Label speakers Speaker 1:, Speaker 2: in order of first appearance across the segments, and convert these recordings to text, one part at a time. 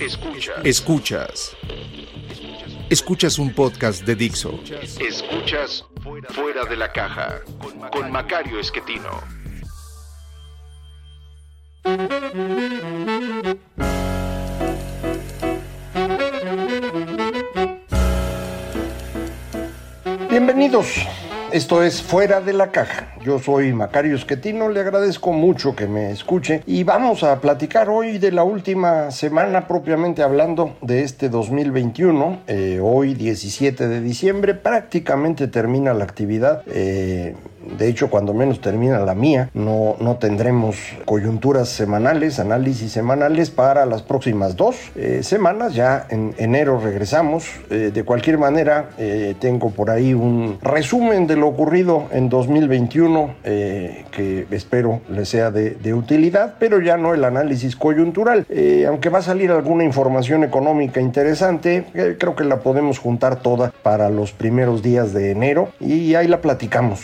Speaker 1: Escuchas. Escuchas. Escuchas un podcast de Dixo. Escuchas Fuera de la Caja con Macario Esquetino.
Speaker 2: Bienvenidos. Esto es Fuera de la Caja. Yo soy Macario Esquetino, le agradezco mucho que me escuche y vamos a platicar hoy de la última semana propiamente hablando de este 2021. Eh, hoy 17 de diciembre prácticamente termina la actividad. Eh, de hecho, cuando menos termina la mía, no, no tendremos coyunturas semanales, análisis semanales para las próximas dos eh, semanas. Ya en enero regresamos. Eh, de cualquier manera, eh, tengo por ahí un resumen de lo ocurrido en 2021 que espero les sea de, de, utilidad, pero ya no el análisis coyuntural. aunque va a salir alguna información económica interesante, creo que la podemos juntar toda para los primeros días de enero y ahí la platicamos.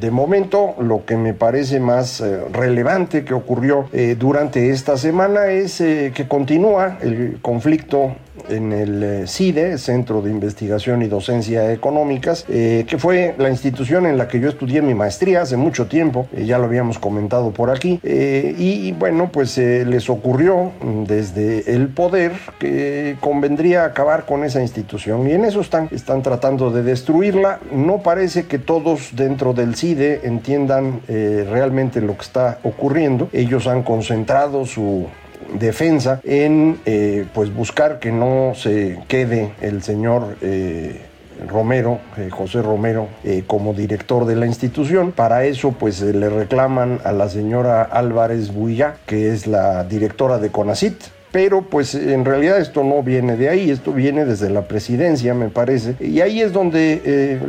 Speaker 2: De momento, lo que me parece más eh, relevante que ocurrió eh, durante esta semana es eh, que continúa el conflicto en el CIDE, Centro de Investigación y Docencia Económicas, que fue la institución en la que yo estudié mi maestría hace mucho tiempo, ya lo habíamos comentado por aquí, y bueno, pues les ocurrió desde el poder que convendría acabar con esa institución y en eso están, están tratando de destruirla. No parece que todos dentro del CIDE entiendan eh, realmente lo que está ocurriendo. Ellos han concentrado su defensa en eh, pues buscar que no se quede el señor eh, Romero, José Romero, como director de la institución. Para eso, pues le reclaman a la señora Álvarez Builla, que es la directora de CONACIT, pero pues en realidad esto no viene de ahí, esto viene desde la presidencia, me parece. Y ahí es donde eh,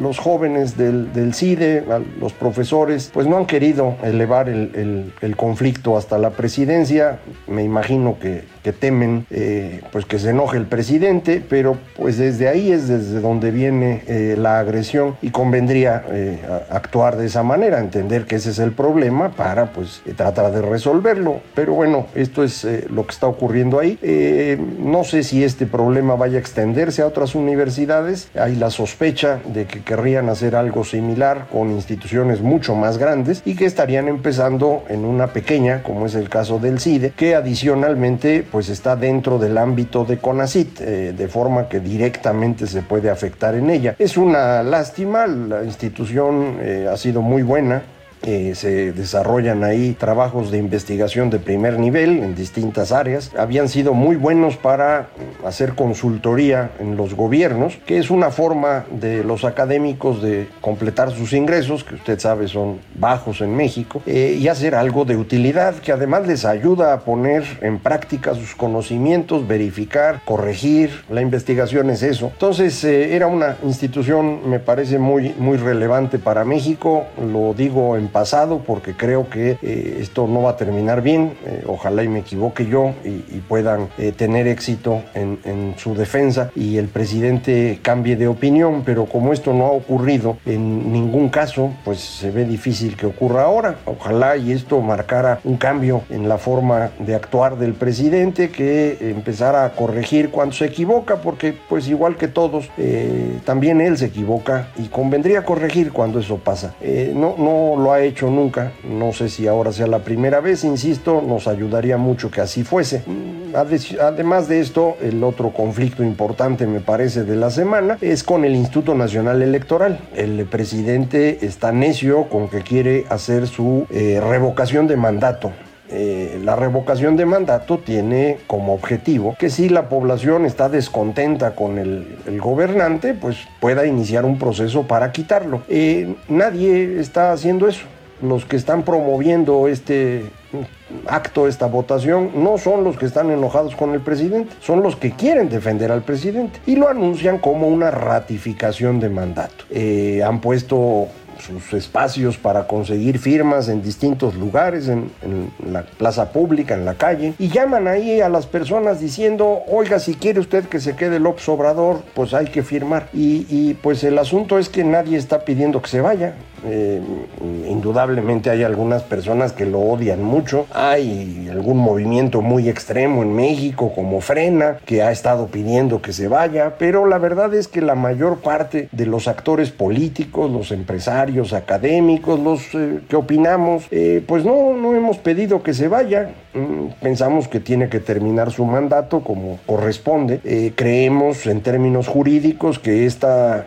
Speaker 2: los jóvenes del, CIDE, los profesores, pues no han querido elevar el, el, conflicto hasta la presidencia. Me imagino que, temen eh, pues que se enoje el presidente, pero pues desde ahí es desde donde viene eh, la agresión y convendría actuar de esa manera, entender que ese es el problema para pues tratar de resolverlo. Pero bueno, esto es lo que está ocurriendo ahí. Eh, no sé si este problema vaya a extenderse a otras universidades. Hay la sospecha de que querrían hacer algo similar con instituciones mucho más grandes y que estarían empezando en una pequeña, como es el caso del CIDE, que adicionalmente pues está dentro del ámbito de CONACIT, eh, de forma que directamente se puede afectar en ella. Es una lástima, la institución eh, ha sido muy buena, se desarrollan ahí trabajos de investigación de primer nivel en distintas áreas. Habían sido muy buenos para hacer consultoría en los gobiernos, que es una forma de los académicos de completar sus ingresos, que usted sabe son bajos en México, eh, y hacer algo de utilidad que además les ayuda a poner en práctica sus conocimientos, verificar, corregir. La investigación es eso. Entonces eh, era una institución, me parece muy, muy relevante para México, lo digo en pasado porque creo que eh, esto no va a terminar bien. Eh, ojalá y me equivoque yo y, puedan eh, tener éxito en, su defensa y el presidente cambie de opinión, pero como esto no ha ocurrido en ningún caso, pues se ve difícil que ocurra ahora. Ojalá y esto marcara un cambio en la forma de actuar del presidente, que empezara a corregir cuando se equivoca, porque pues igual que todos, también él se equivoca y convendría corregir cuando eso pasa. no, no lo ha hecho nunca. No sé si ahora sea la primera vez, insisto, nos ayudaría mucho que así fuese. Además de esto, el otro conflicto importante, me parece, de la semana es con el Instituto Nacional Electoral. El presidente está necio con que quiere hacer su eh, revocación de mandato. Eh, la revocación de mandato tiene como objetivo que si la población está descontenta con el, gobernante, pues pueda iniciar un proceso para quitarlo. Eh, nadie está haciendo eso. los que están promoviendo este acto, esta votación, no son los que están enojados con el presidente, son los que quieren defender al presidente y lo anuncian como una ratificación de mandato. Eh, han puesto sus espacios para conseguir firmas en distintos lugares, en, la plaza pública, en la calle, y llaman ahí a las personas diciendo, oiga, si quiere usted que se quede López Obrador, pues hay que firmar. Y, y pues el asunto es que nadie está pidiendo que se vaya. Eh, indudablemente hay algunas personas que lo odian mucho. Hay algún movimiento muy extremo en México como Frena que ha estado pidiendo que se vaya, pero la verdad es que la mayor parte de los actores políticos, los empresarios, académicos, los eh, que opinamos, eh, pues no, no hemos pedido que se vaya. Mm, pensamos que tiene que terminar su mandato como corresponde. creemos en términos jurídicos que esta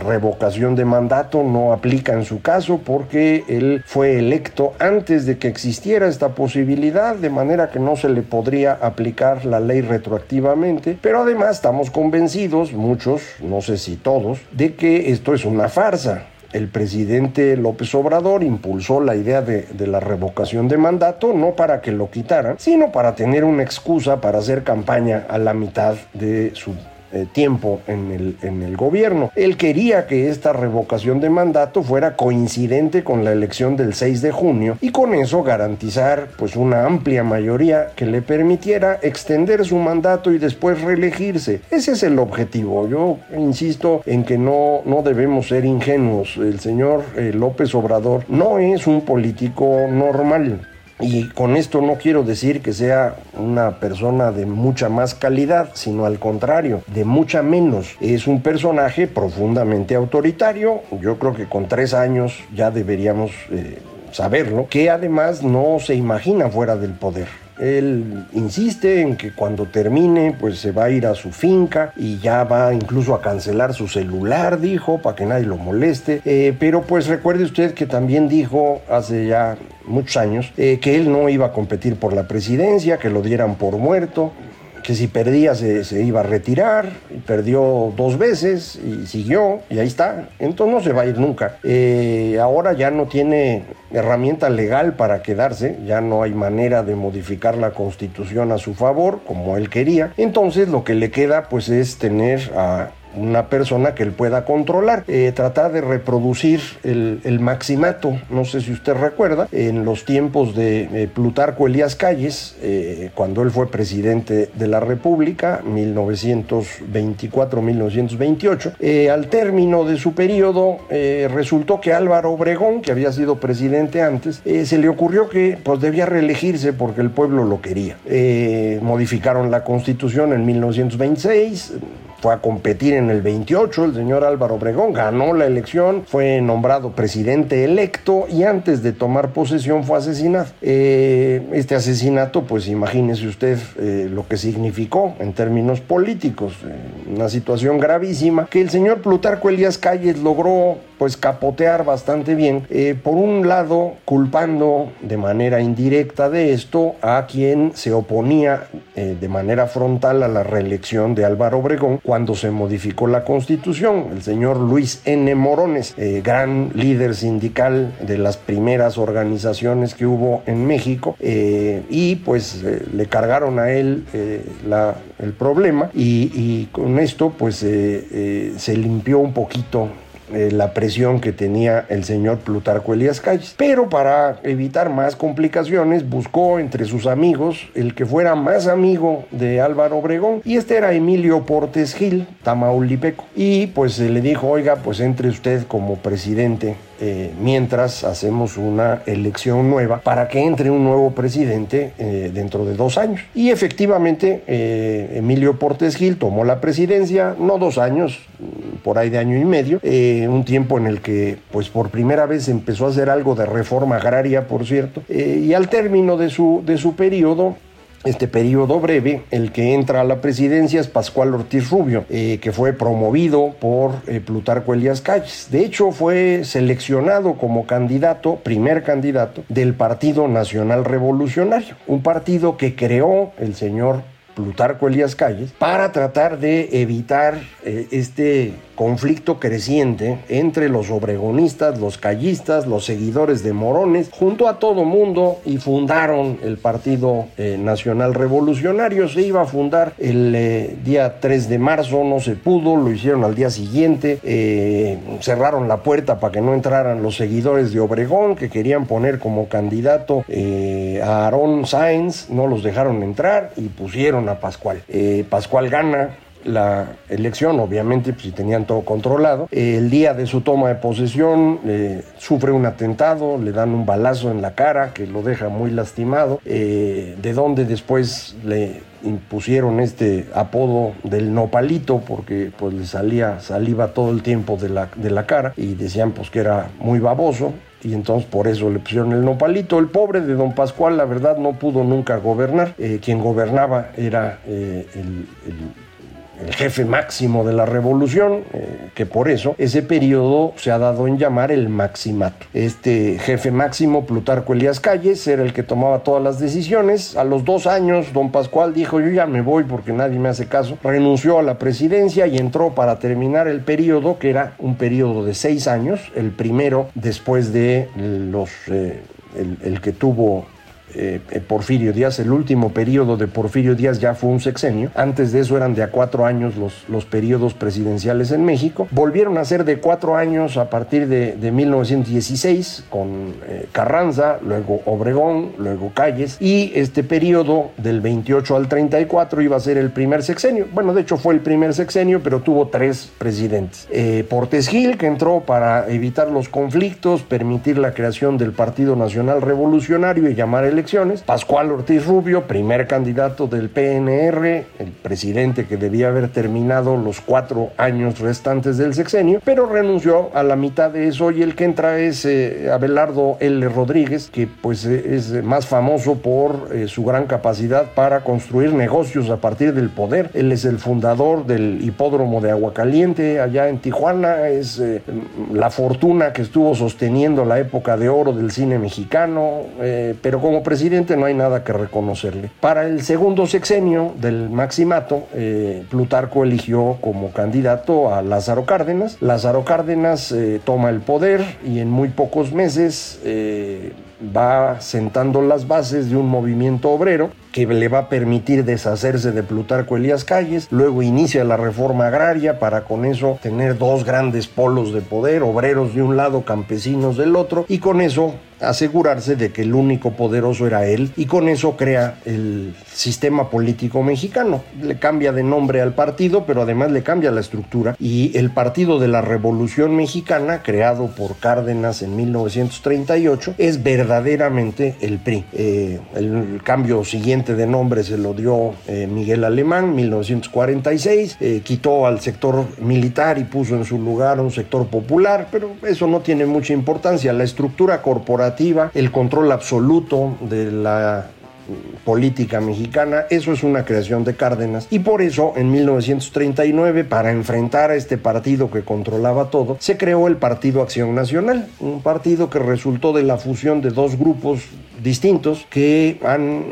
Speaker 2: revocación de mandato no aplica en su caso porque él fue electo antes de que existiera esta posibilidad, de manera que no se le podría aplicar la ley retroactivamente, pero además estamos convencidos, muchos, no sé si todos, de que esto es una farsa el presidente López Obrador impulsó la idea de, la revocación de mandato, no para que lo quitaran, sino para tener una excusa para hacer campaña a la mitad de su eh, tiempo en el, en el gobierno. Él quería que esta revocación de mandato fuera coincidente con la elección del 6 de junio y con eso garantizar pues una amplia mayoría que le permitiera extender su mandato y después reelegirse. Ese es el objetivo. Yo insisto en que no, no debemos ser ingenuos. El señor eh, López Obrador no es un político normal. Y con esto no quiero decir que sea una persona de mucha más calidad, sino al contrario, de mucha menos. Es un personaje profundamente autoritario. Yo creo que con tres años ya deberíamos eh, saberlo, que además no se imagina fuera del poder. Él insiste en que cuando termine, pues se va a ir a su finca y ya va incluso a cancelar su celular, dijo, para que nadie lo moleste. Eh, pero pues recuerde usted que también dijo hace ya muchos años eh, que él no iba a competir por la presidencia, que lo dieran por muerto que si perdía se, iba a retirar, y perdió dos veces y siguió, y ahí está. Entonces no se va a ir nunca. Eh, ahora ya no tiene herramienta legal para quedarse, ya no hay manera de modificar la constitución a su favor, como él quería. Entonces lo que le queda pues es tener a una persona que él pueda controlar. Eh, tratar de reproducir el, maximato, no sé si usted recuerda, en los tiempos de eh, Plutarco Elías Calles, eh, cuando él fue presidente de la República, 1924-1928. al término de su periodo, resultó que Álvaro Obregón, que había sido presidente antes, se le ocurrió que pues, debía reelegirse porque el pueblo lo quería. modificaron la constitución en 1926 fue a competir en el 28, el señor Álvaro Obregón ganó la elección, fue nombrado presidente electo y antes de tomar posesión fue asesinado. Eh, este asesinato, pues imagínese usted eh, lo que significó en términos políticos, eh, una situación gravísima que el señor Plutarco Elías Calles logró pues capotear bastante bien, por un lado culpando de manera indirecta de esto a quien se oponía de manera frontal a la reelección de Álvaro Obregón, cuando se modificó la constitución. El señor Luis N. Morones, eh, gran líder sindical de las primeras organizaciones que hubo en México, eh, y pues eh, le cargaron a él el problema y, y, con esto pues se limpió un poquito eh, la presión que tenía el señor Plutarco Elías Calles. Pero para evitar más complicaciones, buscó entre sus amigos el que fuera más amigo de Álvaro Obregón, y este era Emilio Portes Gil, tamaulipeco. Y pues le dijo, oiga, pues entre usted como presidente eh, mientras hacemos una elección nueva para que entre un nuevo presidente eh, dentro de dos años. Y efectivamente, Emilio Portes Gil tomó la presidencia, no dos años, por ahí de año y medio, eh, un tiempo en el que pues por primera vez empezó a hacer algo de reforma agraria, por cierto, eh, y al término de su, de su periodo, este periodo breve, el que entra a la presidencia es Pascual Ortiz Rubio, eh, que fue promovido por Plutarco Elías Calles. De hecho, fue seleccionado como candidato, primer candidato, del Partido Nacional Revolucionario, un partido que creó el señor Plutarco Elías Calles, para tratar de evitar eh, este conflicto creciente entre los obregonistas, los callistas, los seguidores de Morones, junto a todo mundo y fundaron el Partido eh, Nacional Revolucionario. Se iba a fundar el eh, día 3 de marzo, no se pudo, lo hicieron al día siguiente, cerraron la puerta para que no entraran los seguidores de Obregón que querían poner como candidato a Aarón Sáenz, no los dejaron entrar y pusieron a Pascual. Pascual gana la elección, obviamente, pues, si tenían todo controlado. el día de su toma de posesión eh, sufre un atentado, le dan un balazo en la cara que lo deja muy lastimado, eh, de donde después le impusieron este apodo del nopalito porque pues le salía saliva todo el tiempo de la, de la cara y decían pues que era muy baboso y entonces por eso le pusieron el nopalito. El pobre de don Pascual, la verdad, no pudo nunca gobernar. Eh, quien gobernaba era el, el jefe máximo de la revolución, eh, que por eso ese periodo se ha dado en llamar el maximato. Este jefe máximo, Plutarco Elías Calles, era el que tomaba todas las decisiones. A los dos años, don Pascual dijo, yo ya me voy porque nadie me hace caso. Renunció a la presidencia y entró para terminar el periodo, que era un periodo de seis años, el primero después de los... Eh, el que tuvo eh, eh, Porfirio Díaz, el último periodo de Porfirio Díaz ya fue un sexenio, antes de eso eran de a cuatro años los, los periodos presidenciales en México, volvieron a ser de cuatro años a partir de, 1916 con eh, Carranza, luego Obregón, luego Calles, y este periodo del 28 al 34 iba a ser el primer sexenio, bueno de hecho fue el primer sexenio, pero tuvo tres presidentes. Portes Gil, que entró para evitar los conflictos, permitir la creación del Partido Nacional Revolucionario y llamar el elecciones. Pascual Ortiz Rubio, primer candidato del PNR, el presidente que debía haber terminado los cuatro años restantes del sexenio, pero renunció a la mitad de eso y el que entra es eh, Abelardo L. Rodríguez, que pues eh, es más famoso por eh, su gran capacidad para construir negocios a partir del poder. Él es el fundador del hipódromo de Aguacaliente allá en Tijuana, es la fortuna que estuvo sosteniendo la época de oro del cine mexicano, pero como presidente no hay nada que reconocerle. Para el segundo sexenio del Maximato, eh, Plutarco eligió como candidato a Lázaro Cárdenas. Lázaro Cárdenas eh, toma el poder y en muy pocos meses eh, va sentando las bases de un movimiento obrero le va a permitir deshacerse de Plutarco Elías Calles, luego inicia la reforma agraria para con eso tener dos grandes polos de poder, obreros de un lado, campesinos del otro, y con eso asegurarse de que el único poderoso era él y con eso crea el sistema político mexicano. Le cambia de nombre al partido, pero además le cambia la estructura y el Partido de la Revolución Mexicana, creado por Cárdenas en 1938, es verdaderamente el PRI. Eh, el cambio siguiente de nombre se lo dio eh, Miguel Alemán, 1946, eh, quitó al sector militar y puso en su lugar un sector popular, pero eso no tiene mucha importancia. La estructura corporativa, el control absoluto de la política mexicana, eso es una creación de Cárdenas y por eso en 1939 para enfrentar a este partido que controlaba todo se creó el Partido Acción Nacional, un partido que resultó de la fusión de dos grupos distintos que han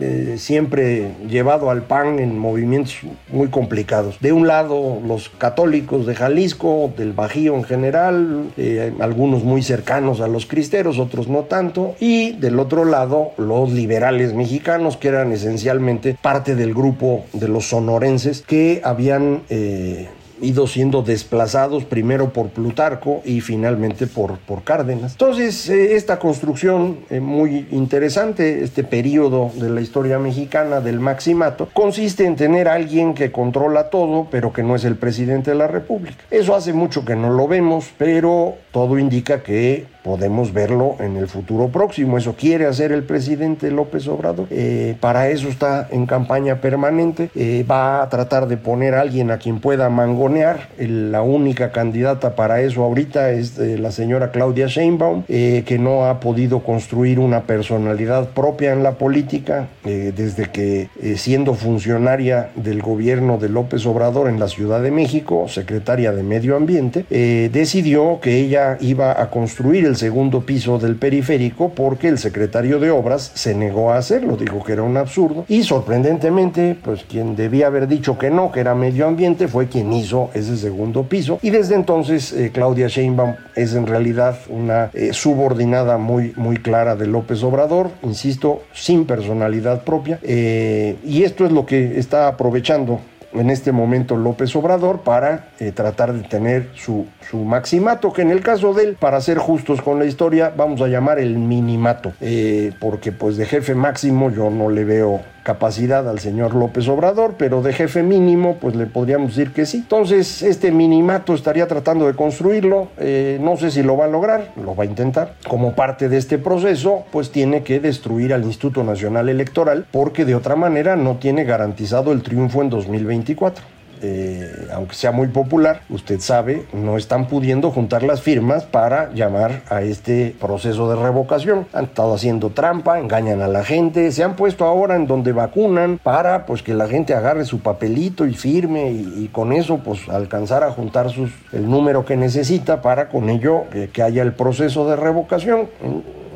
Speaker 2: eh, siempre llevado al PAN en movimientos muy complicados. De un lado, los católicos de Jalisco, del Bajío en general, eh, algunos muy cercanos a los cristeros, otros no tanto, y del otro lado, los liberales mexicanos, que eran esencialmente parte del grupo de los sonorenses que habían eh, ido siendo desplazados primero por Plutarco y finalmente por, por Cárdenas. Entonces, eh, esta construcción eh, muy interesante, este periodo de la historia mexicana del maximato, consiste en tener alguien que controla todo, pero que no es el presidente de la República. Eso hace mucho que no lo vemos, pero todo indica que podemos verlo en el futuro próximo. Eso quiere hacer el presidente López Obrador. Eh, para eso está en campaña permanente. Eh, va a tratar de poner a alguien a quien pueda mangonear. la única candidata para eso ahorita es eh, la señora Claudia Sheinbaum, que no ha podido construir una personalidad propia en la política desde que siendo funcionaria del gobierno de López Obrador en la Ciudad de México, secretaria de Medio Ambiente, decidió que ella iba a construir el segundo piso del periférico porque el secretario de Obras se negó a hacerlo, dijo que era un absurdo y sorprendentemente, pues quien debía haber dicho que no, que era medio ambiente, fue quien hizo ese segundo piso y desde entonces eh, Claudia Sheinbaum es en realidad una eh, subordinada muy, muy clara de López Obrador, insisto, sin personalidad propia eh, y esto es lo que está aprovechando en este momento López Obrador para eh, tratar de tener su, su, maximato, que en el caso de él, para ser justos con la historia, vamos a llamar el minimato, eh, porque pues de jefe máximo yo no le veo capacidad al señor López Obrador, pero de jefe mínimo, pues le podríamos decir que sí. Entonces, este minimato estaría tratando de construirlo, eh, no sé si lo va a lograr, lo va a intentar. Como parte de este proceso, pues tiene que destruir al Instituto Nacional Electoral, porque de otra manera no tiene garantizado el triunfo en 2024. Eh, aunque sea muy popular, usted sabe, no están pudiendo juntar las firmas para llamar a este proceso de revocación. Han estado haciendo trampa, engañan a la gente, se han puesto ahora en donde vacunan para pues que la gente agarre su papelito y firme y, con eso pues alcanzar a juntar sus, el número que necesita para con ello eh, que haya el proceso de revocación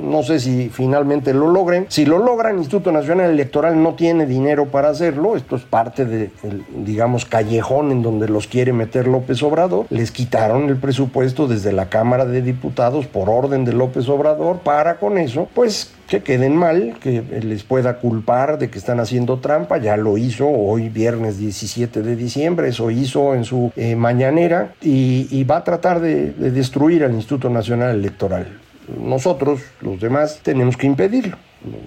Speaker 2: no sé si finalmente lo logren. Si lo logran, el Instituto Nacional Electoral no tiene dinero para hacerlo. Esto es parte del, digamos, callejón en donde los quiere meter López Obrador. Les quitaron el presupuesto desde la Cámara de Diputados por orden de López Obrador para con eso, pues que queden mal, que les pueda culpar de que están haciendo trampa, ya lo hizo hoy viernes 17 de diciembre, eso hizo en su eh, mañanera y, y, va a tratar de, de destruir al Instituto Nacional Electoral nosotros, los demás, tenemos que impedirlo.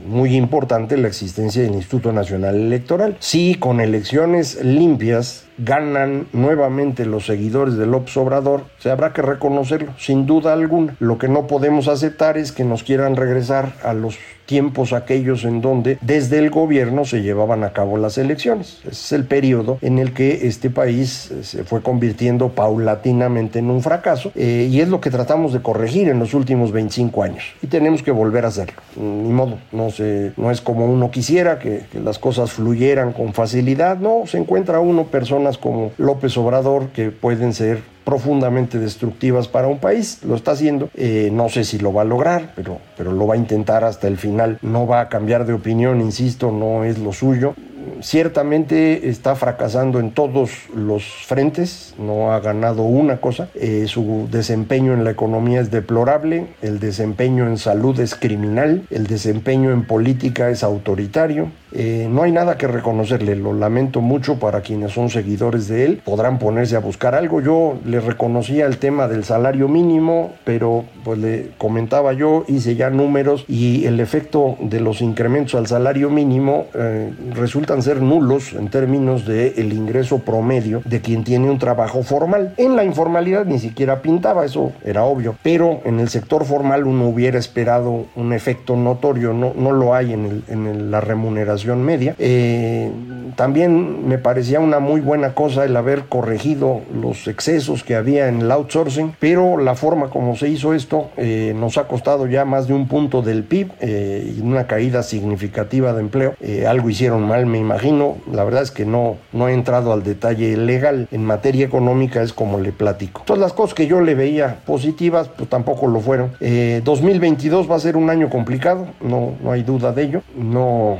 Speaker 2: Muy importante la existencia del Instituto Nacional Electoral. Si con elecciones limpias ganan nuevamente los seguidores de López Obrador, se habrá que reconocerlo, sin duda alguna. Lo que no podemos aceptar es que nos quieran regresar a los tiempos aquellos en donde desde el gobierno se llevaban a cabo las elecciones. Ese es el periodo en el que este país se fue convirtiendo paulatinamente en un fracaso eh, y es lo que tratamos de corregir en los últimos 25 años y tenemos que volver a hacerlo. Ni modo, no, se, no es como uno quisiera que, que las cosas fluyeran con facilidad, no, se encuentra uno personas como López Obrador que pueden ser profundamente destructivas para un país. Lo está haciendo. Eh, no sé si lo va a lograr, pero, pero lo va a intentar hasta el final. No va a cambiar de opinión, insisto, no es lo suyo ciertamente está fracasando en todos los frentes, no ha ganado una cosa, eh, su desempeño en la economía es deplorable, el desempeño en salud es criminal, el desempeño en política es autoritario, eh, no hay nada que reconocerle, lo lamento mucho para quienes son seguidores de él, podrán ponerse a buscar algo, yo le reconocía el tema del salario mínimo, pero pues le comentaba yo, hice ya números y el efecto de los incrementos al salario mínimo eh, resultan ser nulos en términos del el ingreso promedio de quien tiene un trabajo formal. En la informalidad ni siquiera pintaba, eso era obvio, pero en el sector formal uno hubiera esperado un efecto notorio, no, no lo hay en, la remuneración media. Eh, también me parecía una muy buena cosa el haber corregido los excesos que había en el outsourcing, pero la forma como se hizo esto eh, nos ha costado ya más de un punto del PIB eh, y una caída significativa de empleo. Algo hicieron mal, me imagino. La verdad es que no, no he entrado al detalle legal. En materia económica es como le platico. Todas las cosas que yo le veía positivas, pues tampoco lo fueron. 2022 va a ser un año complicado, no, no hay duda de ello. No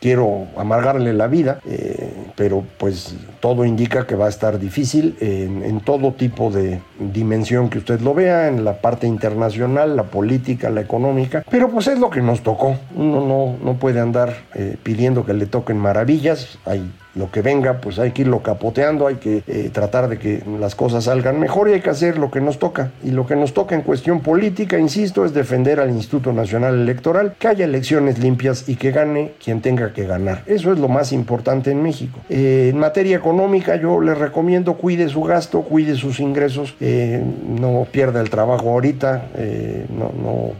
Speaker 2: quiero amargarle la vida, eh, pero pues todo indica que va a estar difícil en, todo tipo de dimensión que usted lo vea, en la parte internacional, la política, la económica, pero pues es lo que nos tocó. Uno no, no puede andar eh, pidiendo que le toquen maravillas, hay lo que venga, pues hay que irlo capoteando, hay que eh, tratar de que las cosas salgan mejor y hay que hacer lo que nos toca. Y lo que nos toca en cuestión política, insisto, es defender al Instituto Nacional Electoral, que haya elecciones limpias y que gane quien tenga que ganar. Eso es lo más importante en México. Eh, en materia económica, yo le recomiendo cuide su gasto, cuide sus ingresos, eh, no pierda el trabajo ahorita, eh, no, no,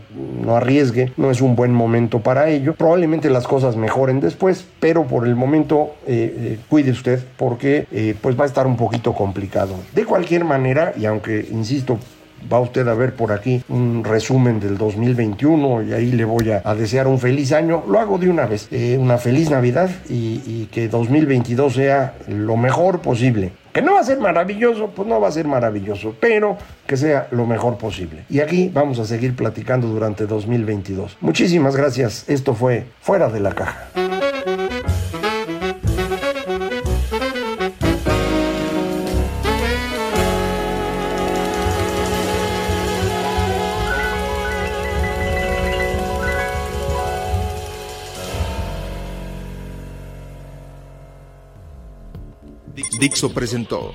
Speaker 2: no arriesgue, no es un buen momento para ello. Probablemente las cosas mejoren después, pero por el momento eh, cuide usted porque pues va a estar un poquito complicado. De cualquier manera, y aunque insisto, va usted a ver por aquí un resumen del 2021 y ahí le voy a, desear un feliz año. Lo hago de una vez, una feliz Navidad y, que 2022 sea lo mejor posible. Que no va a ser maravilloso, pues no va a ser maravilloso, pero que sea lo mejor posible. Y aquí vamos a seguir platicando durante 2022. Muchísimas gracias. Esto fue Fuera de la Caja.
Speaker 1: Dixo presentó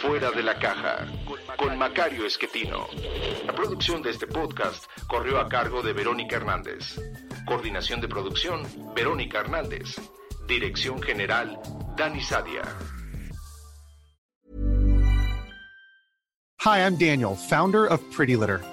Speaker 1: Fuera de la caja con Macario Esquetino. La producción de este podcast corrió a cargo de Verónica Hernández. Coordinación de producción, Verónica Hernández. Dirección general, Dani Sadia.
Speaker 3: Hi, I'm Daniel, founder of Pretty Litter.